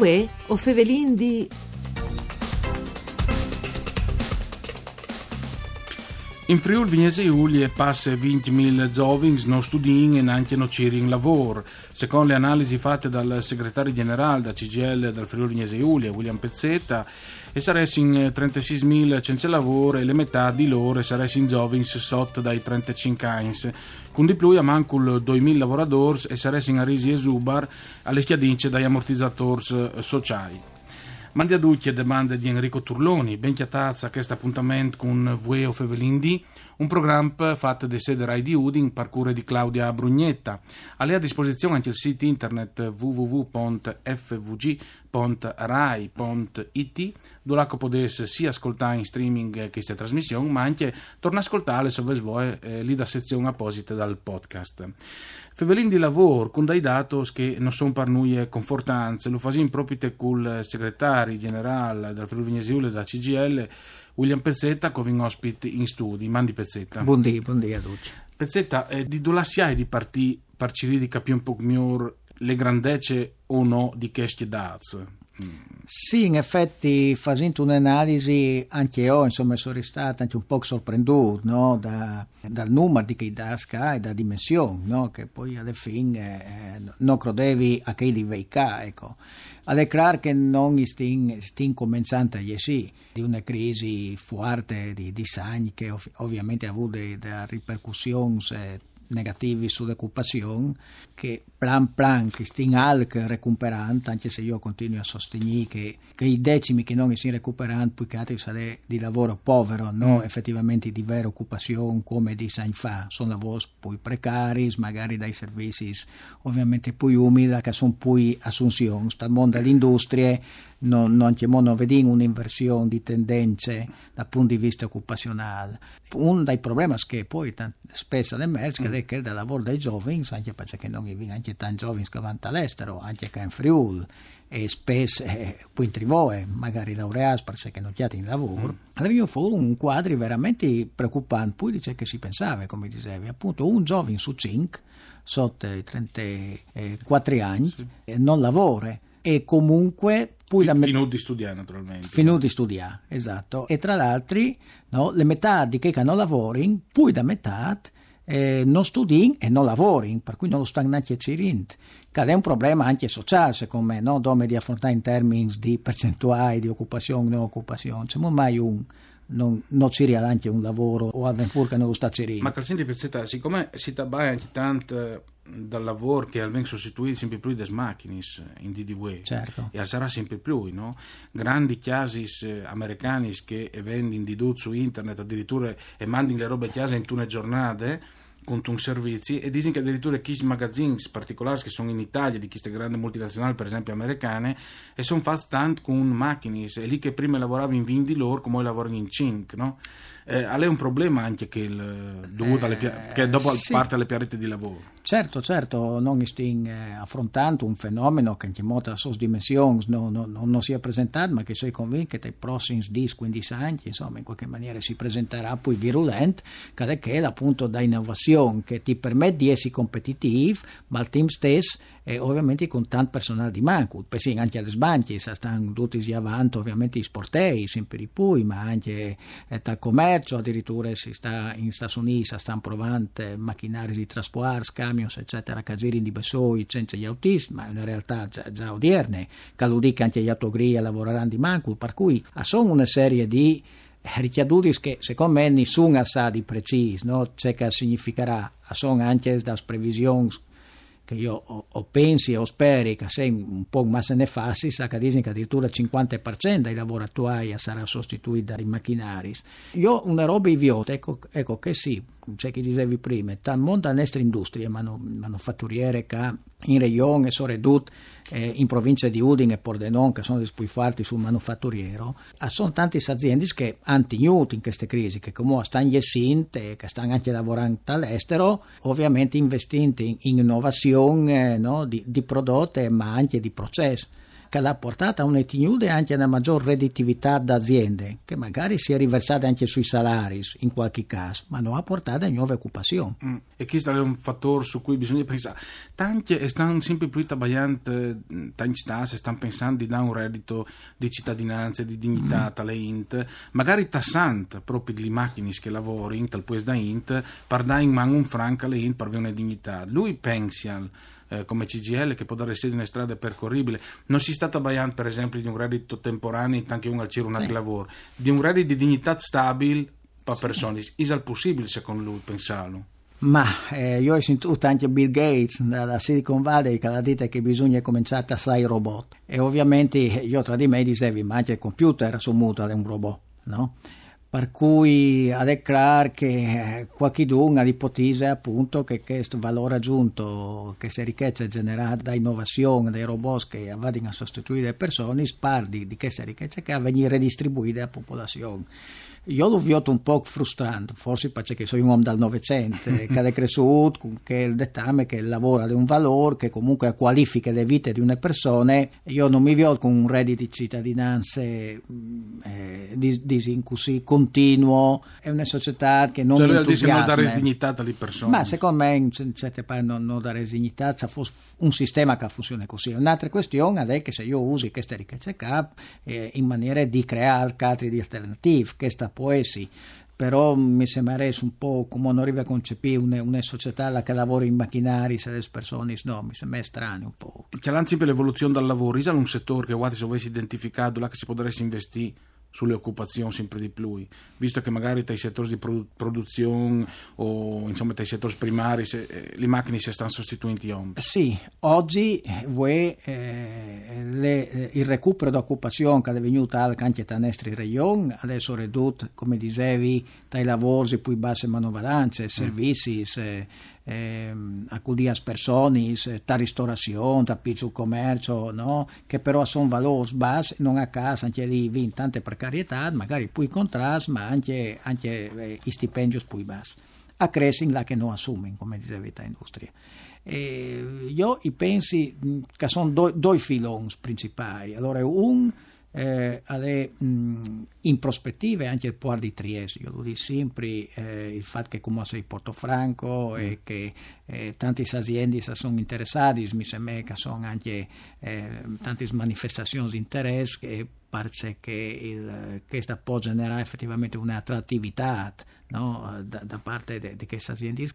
Uè, o Fevelin di... In Friuli Vignese Giulia passa 20.000 giovani non studino e neanche non in lavoro. Secondo le analisi fatte dal segretario generale da CGL del Friuli Vignese Giulia, William Pezzetta, e sarebbero 36.000 senza lavoro e le metà di loro sarebbero giovani sotto dai 35 anni. Con di più a manco 2.000 lavoratori e sarebbero a risi e zubar alle schiadince dagli ammortizzatori sociali. Mandi a ducce domande di Enrico Turloni, ben chiatazza questo appuntamento con Vueo Fevelindi, un programma fatto da sede Rai di Udin, parcure di Claudia Brugnetta. A lei a disposizione anche il sito internet www.fvg.rai.it, dove potesse sia ascoltare in streaming questa trasmissione, ma anche tornare a ascoltare se vuoi eh, lì da sezione apposita dal podcast. Fevelin di lavoro con dei dati che non sono per noi confortanze, lo facciamo proprio con il segretario generale del Friuli Vignese della CGL, William Pezzetta, che viene ospite in studi. Mandi Pezzetta. Buondì, buondì a tutti. Pezzetta, eh, di si di partire per di capire un po' meglio le grandezze o no di queste dati? Sì, in effetti facendo un'analisi anche io insomma sono stato anche un po' sorpreso no? da, dal numero di che dasca e da dimensione no? che poi alla fine eh, non credevi a che livello ecco. È chiaro che non stiamo cominciando a sì, di una crisi forte di, di sagni che ov- ovviamente ha avuto delle ripercussioni negativi sull'occupazione che plan plan che stiamo anche recuperando anche se io continuo a sostenere che, che i decimi che non si recuperano poi che saranno di lavoro povero non mm. effettivamente di vera occupazione come di San fa. Sono lavori poi precari magari dai servizi ovviamente poi umili che sono poi assunzioni. Dal mondo dell'industria non, non, non vediamo un'inversione di tendenze dal punto di vista occupazionale. Uno dei problemi che poi spesso emerge mm. è che il lavoro dei giovani, anche perché non vi anche tanti giovani che vanno all'estero, anche che in Friuli, e spesso eh, poi in Trivoe, magari laureati perché non hanno in lavoro, mm. abbiamo fuori un quadro veramente preoccupante, poi dice che si pensava, come dicevi, appunto un giovane su cinque sotto i 34 anni sì. non lavora e comunque poi la met- finito di studiare naturalmente. Finito di studiare, esatto. E tra l'altro no, le metà di che non lavorano, poi da metà eh, non studiano e non lavorano, per cui non lo stanno neanche cirint. Che è un problema anche sociale, secondo me, no? dove di affrontare in termini di percentuali di occupazione e non occupazione. C'è mai un non, non ci anche un lavoro o a che non lo sta cercando. Ma Calcenti Pezzetta, siccome si tabbaia anche tanto dal lavoro che almeno sostituire sempre più le macchine in DDW certo. e sarà sempre più no? grandi chiasi eh, americani che vendono di su internet addirittura e mandano le robe chiase in tune giornate con un servizi e dicono che addirittura Kiss Magazines particolari che sono in Italia di queste grandi multinazionali per esempio americane e sono fatti tanto con macchine e lì che prima lavoravo in vin di come lavorano in cink no? Eh, a lei è un problema anche che, il, dovuto alle, eh, che dopo sì. parte alle piarette di lavoro Certo, certo, non stiamo eh, affrontando un fenomeno che in molte sue dimensioni non, non, non, si è presentato, ma che sono convinto che nei prossimi 10-15 anni, insomma, in qualche maniera si presenterà poi virulento, che è appunto da innovazione che ti permette di essere competitivo, ma al tempo stesso e ovviamente con tanto personale di manco, pensi anche alle sbanche, stanno tutti avanti ovviamente i sportei, sempre di più, ma anche eh, dal commercio, addirittura si sta in Stati Uniti stanno provando macchinari di trasporto, camions, eccetera, girano di Bessoi senza gli autisti, ma è una realtà già, già odierne, che anche gli autogri lavoreranno di manco, per cui sono una serie di richiaduti che secondo me nessuno sa di preciso, no? c'è che significherà, sono anche da previsioni che io ho, ho pensi ho speri che se un po' ma se ne fassi, sa che addirittura il 50% dei lavori attuali sarà sostituito dai macchinari. Io una roba idiota, ecco, ecco che sì, c'è chi dicevi prima, tal mondo alle nostre industrie manufatturiere che in regione sono ridotte eh, in provincia di Udine e Pordenone che sono più forti sul manufatturiero sono tante aziende che hanno tenuto in queste crisi che comunque stanno e che stanno anche lavorando all'estero ovviamente investindo in, in innovazione no, di, di prodotti ma anche di processi che l'ha portata a un'etignude anche una maggior redditività d'aziende, che magari si è riversata anche sui salari in qualche caso, ma non ha portato a nuove occupazioni. Mm. E questo è un fattore su cui bisogna pensare. Tanti stanno sempre più trabalhando, tanti stanno pensando di dare un reddito di cittadinanza, di dignità, mm. tale int, magari tassante proprio le macchine che lavorano, tal pues da int, per dare in mano un franco alle int per avere una dignità. Lui pensa eh, come CGL che può dare sede in strade percorribili. Non si sta trattando per esempio di un reddito temporaneo, anche un al ciro, un altro lavoro, di un reddito di dignità stabile per sì. persone. È il possibile secondo lui pensarlo? Ma eh, io ho sentito anche Bill Gates dalla Silicon Valley che ha detto che bisogna cominciare a tassare i robot. E ovviamente io tra di me dicevo, ma anche il computer assumuto è un robot, no? Per cui a declarare che qualcuno l'ipotesi appunto che questo valore aggiunto, che se ricchezza generata da innovazione dei robot che vanno a sostituire le persone, spardi di questa ricchezza che va a venire redistribuita alla popolazione. Io l'ho visto un po' frustrante, forse perché sono un uomo dal Novecento, che è cresciuto con il dettame che il lavoro ha un valore, che comunque qualifica le vite di una persona. Io non mi vedo con un reddito di cittadinanza eh, di, così continuo, è una società che non cioè, mi entusiasma. non dare dignità alle persone. Ma secondo me in certe parti non, non dare dignità, c'è un sistema che funziona così. Un'altra questione è che se io uso queste ricchezze cap eh, in maniera di creare altri di alternative, questa può essere però mi sembra un po' come non arriva a concepire una, una società che lavora in macchinari se le persone no, mi sembra strano un po'. Che sempre l'evoluzione dal lavoro, è un settore che se avessi identificato là che si potrebbe investire sulle occupazioni sempre di più, visto che magari tra i settori di produ- produzione o insomma tra i settori primari se, eh, le macchine si stanno sostituendo. Sì, oggi voi, eh, le, eh, il recupero d'occupazione che è venuto anche da nostri regioni adesso ridotto, come dicevi, dai lavori poi basse manovalanze, servizi, mm eh, accudir a persone, da ristorazione, da piccolo commercio, no? che però sono valori bassi, non a caso anche lì vi tante precarietà, magari poi contrasti, ma anche, anche eh, i stipendi poi bassi. A crescere là che non assumono, come diceva l'industria. E io penso che sono due filoni principali. Allora, un eh, alle, mh, in prospettiva anche il Port di Trieste, io lo dico sempre, eh, il fatto che come sei Portofranco mm. e che eh, tante aziende sono interessate, mi sembra che sono anche eh, tante manifestazioni di interesse che perché il, questa può generare effettivamente un'attrattività no, da, da, parte di queste aziende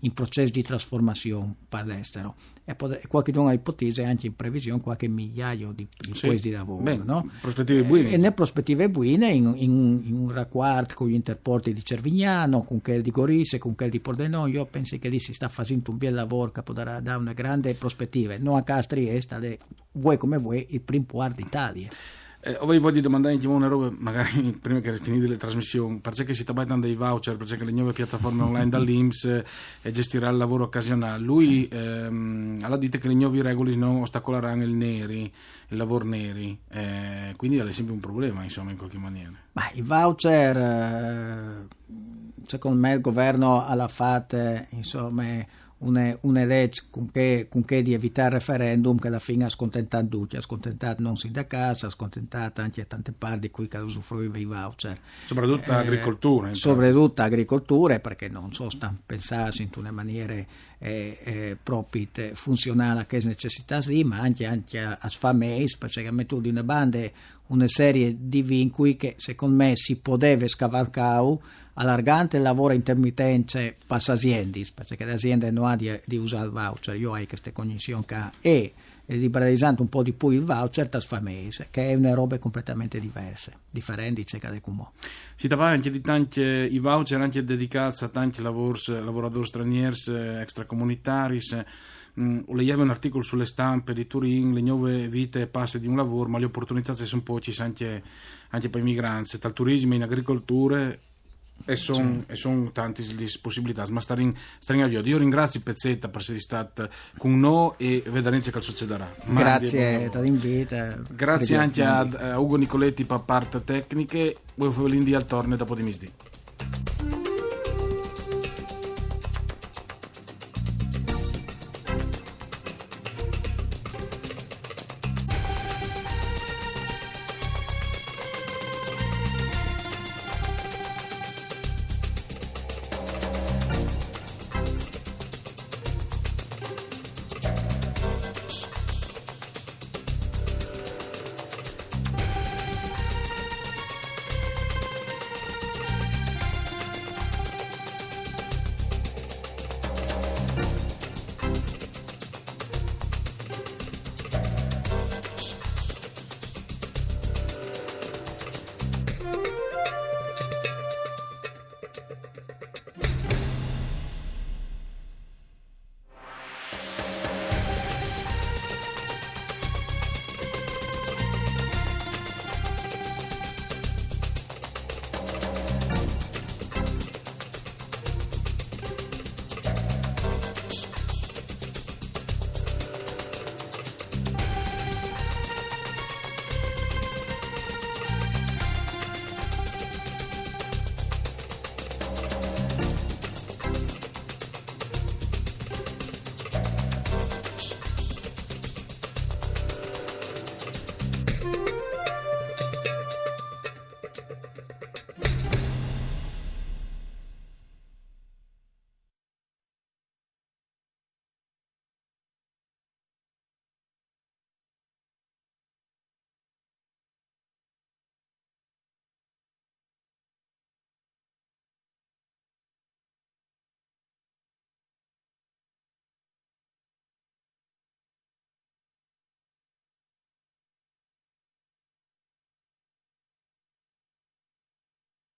in processo di trasformazione per l'estero e qualche ha ipotesi anche in previsione qualche migliaio di, di sì. posti di lavoro Beh, no? prospettive buone e, e nelle prospettive buone in, in, in, un raccordo con gli interporti di Cervignano con quelli di Gorisse con quelli di Pordenone io penso che lì si sta facendo un bel lavoro che potrà dare una grande prospettiva non a Castri è vuoi come vuoi il primo quarto d'Italia eh, voglio domandare anche una roba, magari prima che finite le trasmissioni, perché si tratta dei voucher, perché le nuove piattaforme online dall'Inps e eh, gestirà il lavoro occasionale. Lui ehm, alla dite che le nuove regole non ostacoleranno il neri, il lavoro neri, eh, quindi è sempre un problema, insomma, in qualche maniera. Ma i voucher, eh, secondo me il governo ha fatto, insomma una, una legge con che, con che, di evitare il referendum che alla fine ha scontentato tutti, ha scontentato non sindacati, ha scontentato anche tante parti di cui usufruiva i voucher. Soprattutto eh, agricoltura. Soprattutto agricoltura, perché non so, stanno pensando in una maniera eh, eh, proprio funzionale a che necessità sì, ma anche, anche a, a a mettere di una banda una serie di vincoli che secondo me si poteva scavalcare allargante il lavoro intermittente per le aziende, perché le aziende non hanno di, di, usare il voucher, io ho queste cognizioni che e liberalizzando un po' di più il voucher das che è una roba completamente diversa, differente c'è cada comò. Si parla anche di tanti i voucher anche dedicati a tanti lavors, lavoratori stranieri extracomunitari. Mm, leggevo un articolo sulle stampe di Turin, le nuove vite e passe di un lavoro, ma le opportunità sono poche anche, anche per i migranti, dal turismo in agricoltura e sono son tante le possibilità, ma stare in, stare in Io ringrazio Pezzetta per essere stato con noi e vedremo che succederà. Grazie per l'invito. Grazie anche a, a, Ugo Nicoletti per parte tecniche. Voi fate l'India al torno dopo di misdì.